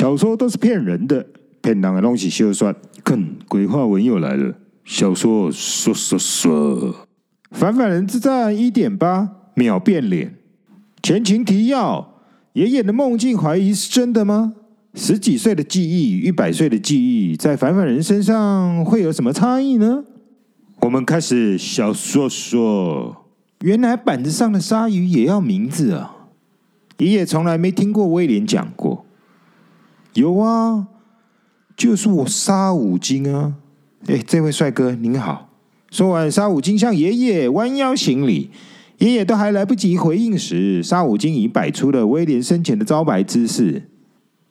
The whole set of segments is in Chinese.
小说都是骗人的，骗人的东西休算。看，鬼话文又来了。小说说说说，反反人之战一点八秒变脸。前情提要：爷爷的梦境怀疑是真的吗？十几岁的记忆与一百岁的记忆，在反反人身上会有什么差异呢？我们开始小说说，原来板子上的鲨鱼也要名字啊！爷爷从来没听过威廉讲过。有啊，就是我沙五金啊！哎，这位帅哥您好。说完，沙五金向爷爷弯腰行礼。爷爷都还来不及回应时，沙五金已摆出了威廉生前的招牌姿势。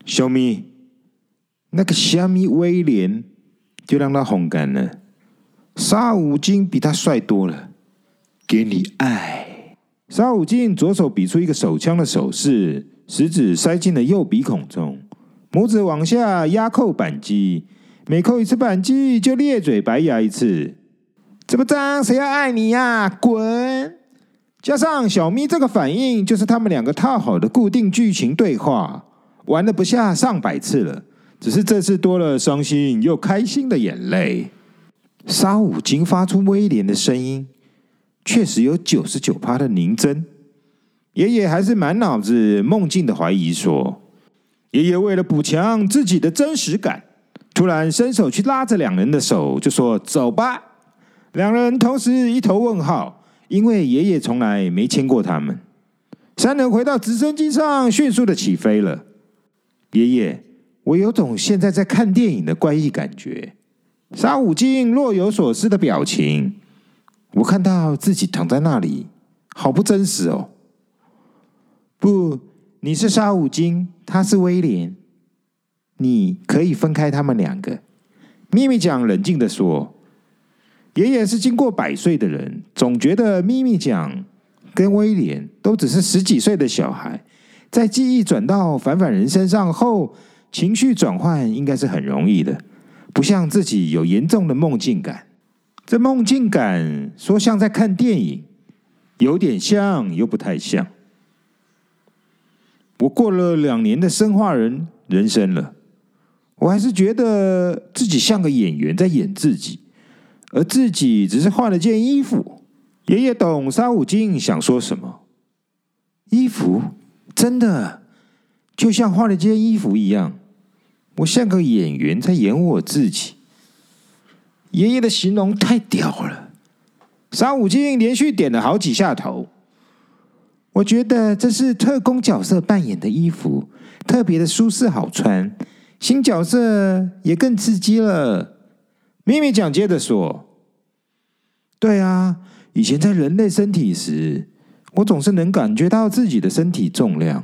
小咪，那个虾米威廉，就让他红干了。沙五金比他帅多了，给你爱。沙五金左手比出一个手枪的手势，食指塞进了右鼻孔中，拇指往下压扣扳机，每扣一次扳机就咧嘴白牙一次。这么脏，谁要爱你呀？滚！加上小咪这个反应，就是他们两个套好的固定剧情对话，玩了不下上百次了，只是这次多了伤心又开心的眼泪。沙五金发出威廉的声音，确实有九十九趴的拟真。爷爷还是满脑子梦境的怀疑说：“爷爷为了补强自己的真实感，突然伸手去拉着两人的手，就说‘走吧’。两人同时一头问号，因为爷爷从来没牵过他们。三人回到直升机上，迅速的起飞了。爷爷，我有种现在在看电影的怪异感觉。”沙五金若有所思的表情，我看到自己躺在那里，好不真实哦。不，你是沙五金，他是威廉，你可以分开他们两个。咪咪讲冷静的说：“爷爷是经过百岁的人，总觉得咪咪讲跟威廉都只是十几岁的小孩，在记忆转到反反人身上后，情绪转换应该是很容易的。”不像自己有严重的梦境感，这梦境感说像在看电影，有点像又不太像。我过了两年的生化人人生了，我还是觉得自己像个演员在演自己，而自己只是换了件衣服。爷爷懂沙五金想说什么，衣服真的就像换了件衣服一样。我像个演员在演我自己。爷爷的形容太屌了，沙五金连续点了好几下头。我觉得这是特工角色扮演的衣服，特别的舒适好穿。新角色也更刺激了。秘密讲接着说：“对啊，以前在人类身体时，我总是能感觉到自己的身体重量，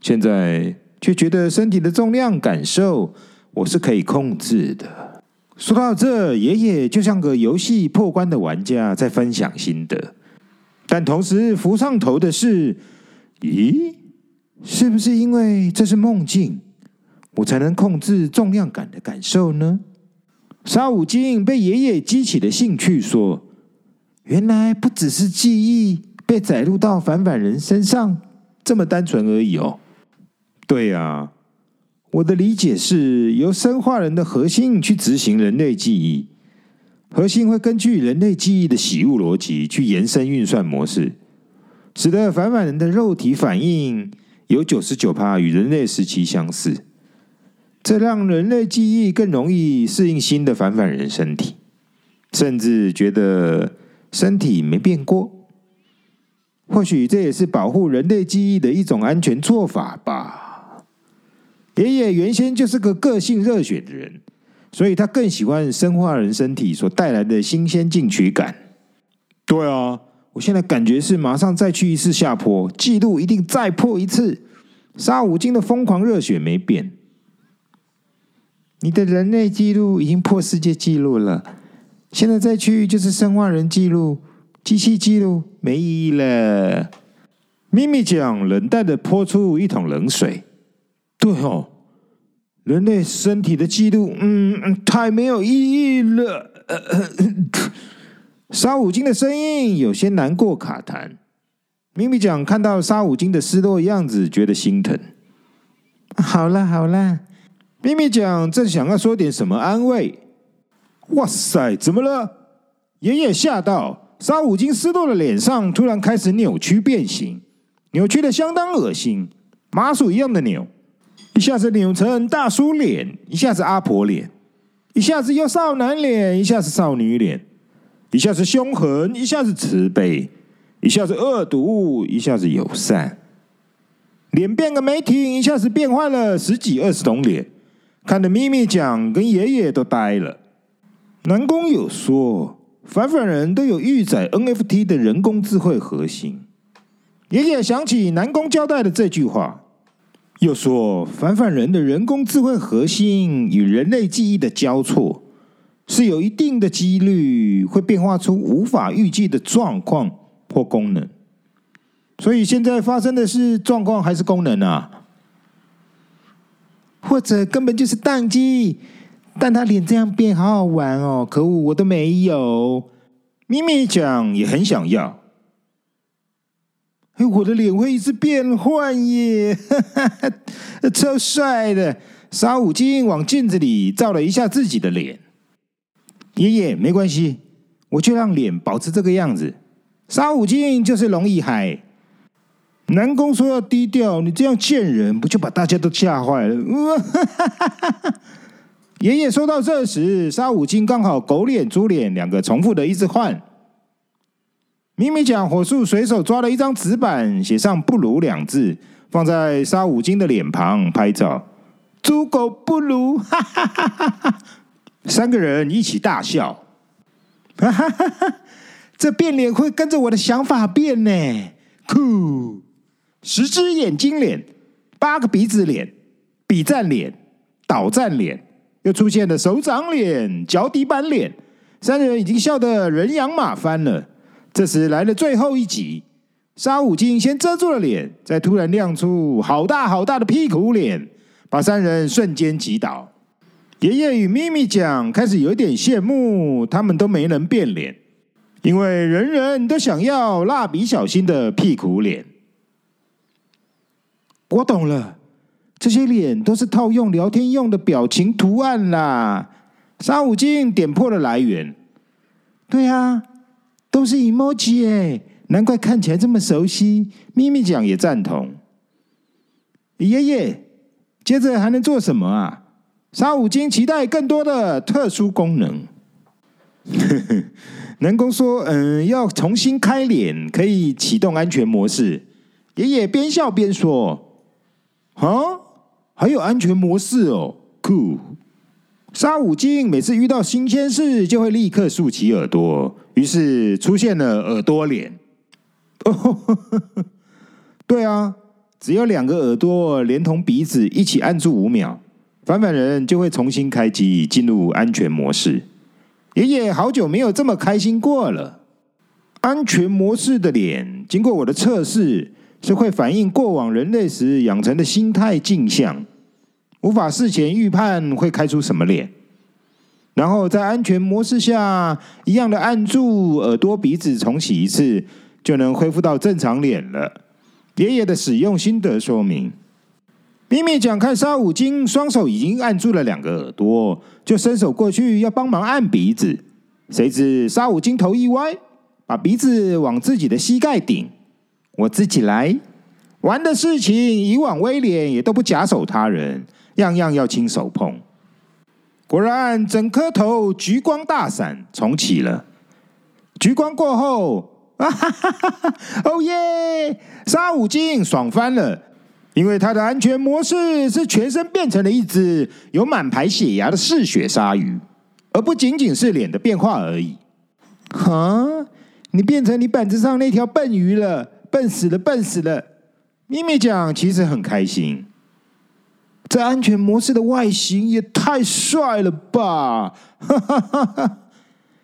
现在。”却觉得身体的重量感受我是可以控制的。说到这，爷爷就像个游戏破关的玩家在分享心得，但同时浮上头的是：咦，是不是因为这是梦境，我才能控制重量感的感受呢？沙五金被爷爷激起的兴趣说：“原来不只是记忆被载入到反反人身上这么单纯而已哦。”对啊，我的理解是由生化人的核心去执行人类记忆，核心会根据人类记忆的喜恶逻辑去延伸运算模式，使得反反人的肉体反应有九十九趴与人类时期相似，这让人类记忆更容易适应新的反反人身体，甚至觉得身体没变过。或许这也是保护人类记忆的一种安全做法吧。爷爷原先就是个个性热血的人，所以他更喜欢生化人身体所带来的新鲜进取感。对啊，我现在感觉是马上再去一次下坡，记录一定再破一次。沙五金的疯狂热血没变，你的人类记录已经破世界纪录了，现在再去就是生化人记录，机器记录没意义了。咪咪讲冷淡的泼出一桶冷水。对哦，人类身体的记录，嗯，太没有意义了。呃呃、沙五金的声音有些难过卡痰。咪咪讲看到沙五金的失落样子，觉得心疼。好了好了，咪咪讲正想要说点什么安慰。哇塞，怎么了？爷爷吓到，沙五金失落的脸上突然开始扭曲变形，扭曲的相当恶心，麻薯一样的扭，一下子扭成大叔脸，一下子阿婆脸，一下子又少男脸，一下子少女脸，一下子凶狠，一下子慈悲，一下子恶毒，一下子友善，脸变个没停，一下子变换了十几二十种脸，看得咪咪讲跟爷爷都呆了。南宫有说，反反人都有预载 NFT 的人工智慧核心。爷爷想起南宫交代的这句话，又说反反人的人工智慧核心与人类记忆的交错，是有一定的几率会变化出无法预计的状况或功能。所以现在发生的是状况还是功能啊？或者根本就是宕机？但他脸这样变好好玩哦！可恶，我都没有。咪咪讲也很想要。我的脸会一直变换耶，超帅的！沙五金往镜子里照了一下自己的脸。爷爷，没关系，我就让脸保持这个样子。沙五金就是龙一海。南宫说要低调，你这样见人，不就把大家都吓坏了？爷爷说到这时，沙五金刚好狗脸、猪脸两个重复的一直换。咪咪讲火速随手抓了一张纸板，写上“不如”两字，放在沙五金的脸旁拍照。猪狗不如，哈哈哈哈！三个人一起大笑。哈哈哈哈！这变脸会跟着我的想法变呢，酷！十只眼睛脸，八个鼻子脸，比赞脸，倒赞脸。又出现了手掌脸、脚底板脸，三人已经笑得人仰马翻了。这时来了最后一集，沙五金先遮住了脸，再突然亮出好大好大的屁股脸，把三人瞬间击倒。爷爷与咪咪讲开始有点羡慕，他们都没能变脸，因为人人都想要蜡笔小新的屁股脸。我懂了。这些脸都是套用聊天用的表情图案啦。沙五金点破了来源。对啊，都是 emoji 哎，难怪看起来这么熟悉。咪咪讲也赞同。爷爷，接着还能做什么啊？沙五金期待更多的特殊功能。南宫说：“嗯，要重新开脸，可以启动安全模式。”爷爷边笑边说：“啊？”还有安全模式哦，酷！沙五金每次遇到新鲜事就会立刻竖起耳朵，于是出现了耳朵脸。哦，对啊，只要两个耳朵连同鼻子一起按住五秒，反反人就会重新开机进入安全模式。爷爷好久没有这么开心过了。安全模式的脸，经过我的测试。是会反映过往人类时养成的心态镜像，无法事前预判会开出什么脸。然后在安全模式下，一样的按住耳朵、鼻子重启一次，就能恢复到正常脸了。爷爷的使用心得说明：咪咪讲看沙五金双手已经按住了两个耳朵，就伸手过去要帮忙按鼻子，谁知沙五金头一歪，把鼻子往自己的膝盖顶。我自己来玩的事情，以往威廉也都不假手他人，样样要亲手碰。果然，整颗头橘光大闪，重启了。橘光过后，啊哈哈哈哈！哦耶！沙五金爽翻了，因为他的安全模式是全身变成了一只有满排血牙的嗜血鲨鱼，而不仅仅是脸的变化而已。哈！你变成你板子上那条笨鱼了。笨死了，笨死了！咪咪讲其实很开心，这安全模式的外形也太帅了吧！哈哈哈哈！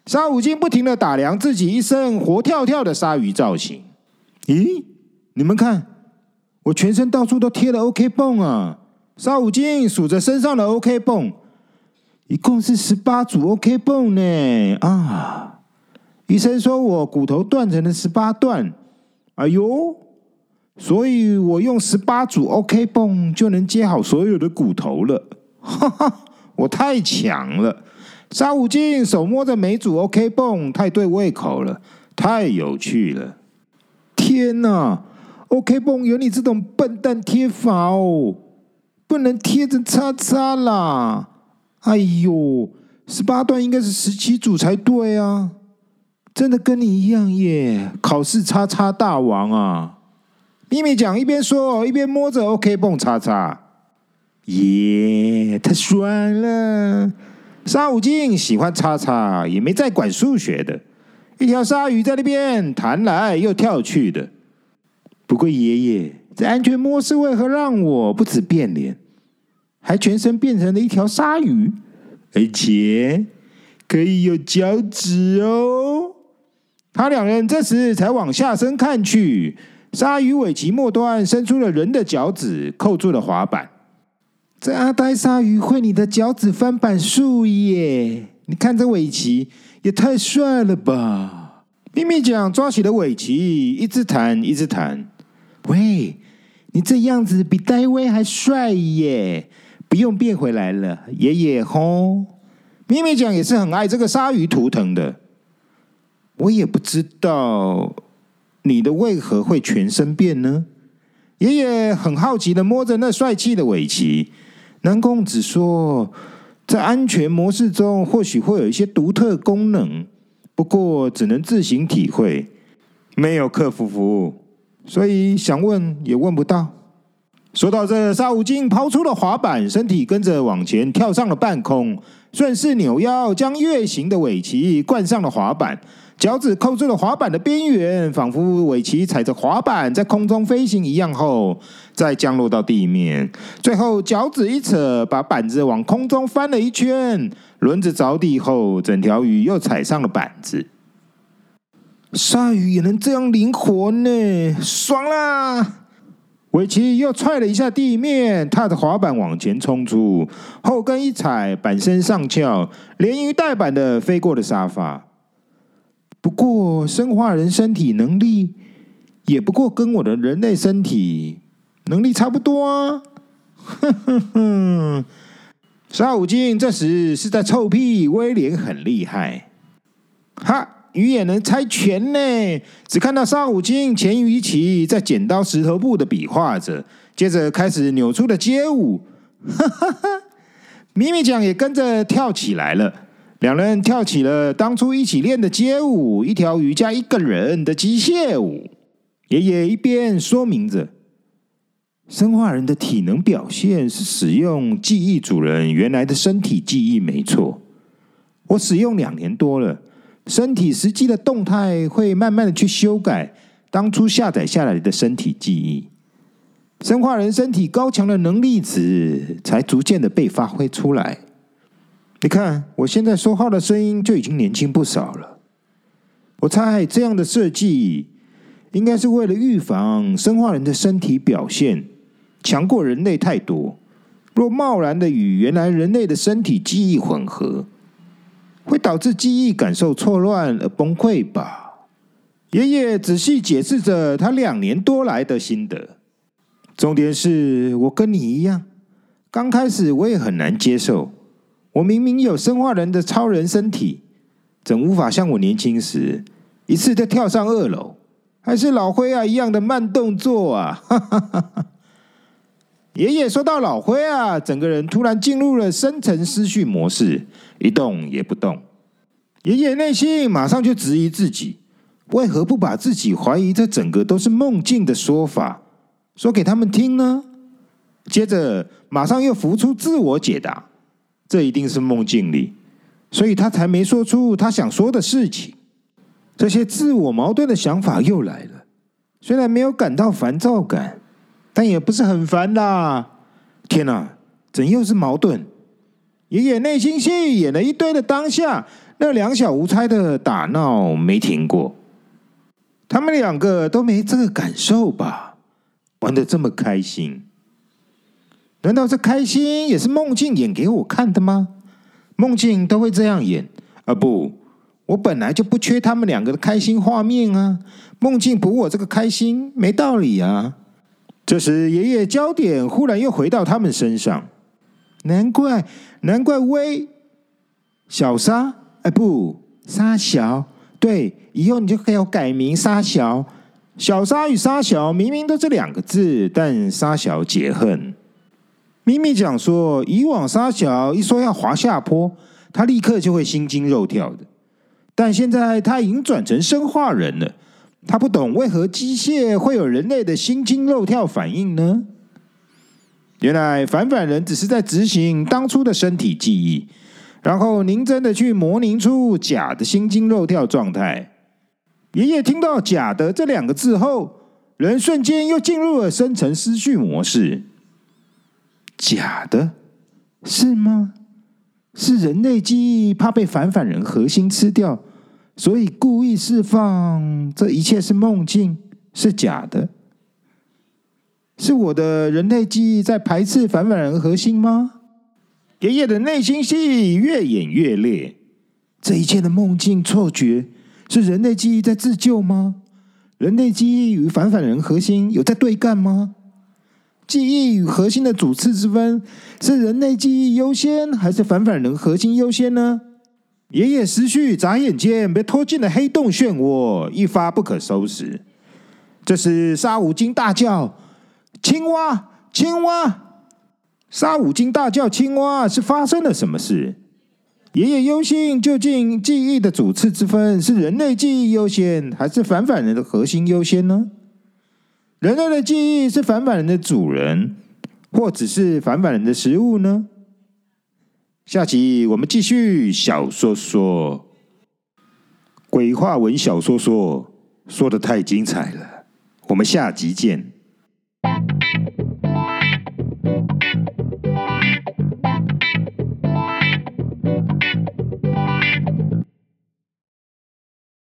沙五金不停的打量自己一身活跳跳的鲨鱼造型。咦，你们看，我全身到处都贴了 OK 绷啊！沙五金数着身上的 OK 绷，一共是十八组 OK 绷呢！啊，医生说我骨头断成了十八段。哎呦，所以我用十八组 OK 绷就能接好所有的骨头了。哈哈，我太强了！沙悟净手摸着每组 OK 绷，太对胃口了，太有趣了。天哪！OK 绷有你这种笨蛋贴法哦，不能贴成叉叉啦！哎呦，十八段应该是十七组才对啊！真的跟你一样耶，考试叉叉大王啊！咪咪讲一边说一边摸着 OK 蹦叉叉，耶，太帅了！沙悟净喜欢叉叉，也没再管数学的。一条鲨鱼在那边弹来又跳去的。不过爷爷这安全模式为何让我不止变脸，还全身变成了一条鲨鱼，而且可以有脚趾哦？他两人这时才往下身看去，鲨鱼尾鳍末端伸出了人的脚趾，扣住了滑板。这阿呆鲨鱼会你的脚趾翻板术耶！你看这尾鳍也太帅了吧！咪咪讲抓起了尾鳍，一直弹一直弹。喂，你这样子比戴维还帅耶！不用变回来了，爷爷吼。咪咪讲也是很爱这个鲨鱼图腾的。我也不知道你的为何会全身变呢？爷爷很好奇的摸着那帅气的尾鳍。南宫子说，在安全模式中或许会有一些独特功能，不过只能自行体会，没有客服服务，所以想问也问不到。说到这，沙悟净抛出了滑板，身体跟着往前跳上了半空，顺势扭腰，将月形的尾鳍灌上了滑板。脚趾扣住了滑板的边缘，仿佛尾鳍踩着滑板在空中飞行一样后，再降落到地面。最后脚趾一扯，把板子往空中翻了一圈，轮子着地后，整条鱼又踩上了板子。鲨鱼也能这样灵活呢，爽啦！尾鳍又踹了一下地面，踏着滑板往前冲出，后跟一踩，板身上翘，连鱼带板的飞过了沙发。不过，生化人身体能力也不过跟我的人类身体能力差不多啊！哼哼哼，沙悟净这时是在臭屁，威廉很厉害。哈，鱼也能猜拳呢！只看到沙悟净前鱼鳍在剪刀石头布的比划着，接着开始扭出了街舞。哈哈哈，咪咪酱也跟着跳起来了。两人跳起了当初一起练的街舞，一条鱼加一个人的机械舞。爷爷一边说明着，生化人的体能表现是使用记忆主人原来的身体记忆，没错。我使用两年多了，身体实际的动态会慢慢的去修改当初下载下来的身体记忆，生化人身体高强的能力值才逐渐的被发挥出来。你看，我现在说话的声音就已经年轻不少了。我猜这样的设计应该是为了预防生化人的身体表现强过人类太多，若贸然的与原来人类的身体记忆混合，会导致记忆感受错乱而崩溃吧？爷爷仔细解释着他两年多来的心得。重点是我跟你一样，刚开始我也很难接受。我明明有生化人的超人身体，怎无法像我年轻时一次就跳上二楼，还是老灰啊一样的慢动作啊！哈哈哈哈。爷爷说到老灰啊，整个人突然进入了深层思绪模式，一动也不动。爷爷内心马上就质疑自己，为何不把自己怀疑这整个都是梦境的说法说给他们听呢？接着马上又浮出自我解答。这一定是梦境里，所以他才没说出他想说的事情。这些自我矛盾的想法又来了，虽然没有感到烦躁感，但也不是很烦啦。天哪，怎又是矛盾？爷爷内心戏演了一堆的当下，那两小无猜的打闹没停过。他们两个都没这个感受吧？玩得这么开心。难道这开心也是梦境演给我看的吗？梦境都会这样演啊！不，我本来就不缺他们两个的开心画面啊！梦境补我这个开心没道理啊！这时，爷爷焦点忽然又回到他们身上。难怪，难怪威小沙，哎，不，沙小，对，以后你就可以改名沙小。小沙与沙小明明都是两个字，但沙小解恨。咪咪讲说，以往沙小一说要滑下坡，他立刻就会心惊肉跳的。但现在他已经转成生化人了，他不懂为何机械会有人类的心惊肉跳反应呢？原来反反人只是在执行当初的身体记忆，然后您真的去模拟出假的心惊肉跳状态。爷爷听到“假的”这两个字后，人瞬间又进入了深层思绪模式。假的，是吗？是人类记忆怕被反反人核心吃掉，所以故意释放这一切是梦境，是假的。是我的人类记忆在排斥反反人核心吗？爷爷的内心戏越演越烈，这一切的梦境错觉是人类记忆在自救吗？人类记忆与反反人核心有在对干吗？记忆与核心的主次之分是人类记忆优先还是反反人核心优先呢？爷爷思绪眨眼间被拖进了黑洞漩涡，一发不可收拾。这时沙五金大叫。青蛙，青蛙！沙五金大叫：“青蛙！”是发生了什么事？爷爷忧心，究竟记忆的主次之分是人类记忆优先，还是反反人的核心优先呢？人类的记忆是反反人的主人，或只是反反人的食物呢？下集我们继续小说说鬼话文小说说，说的太精彩了，我们下集见。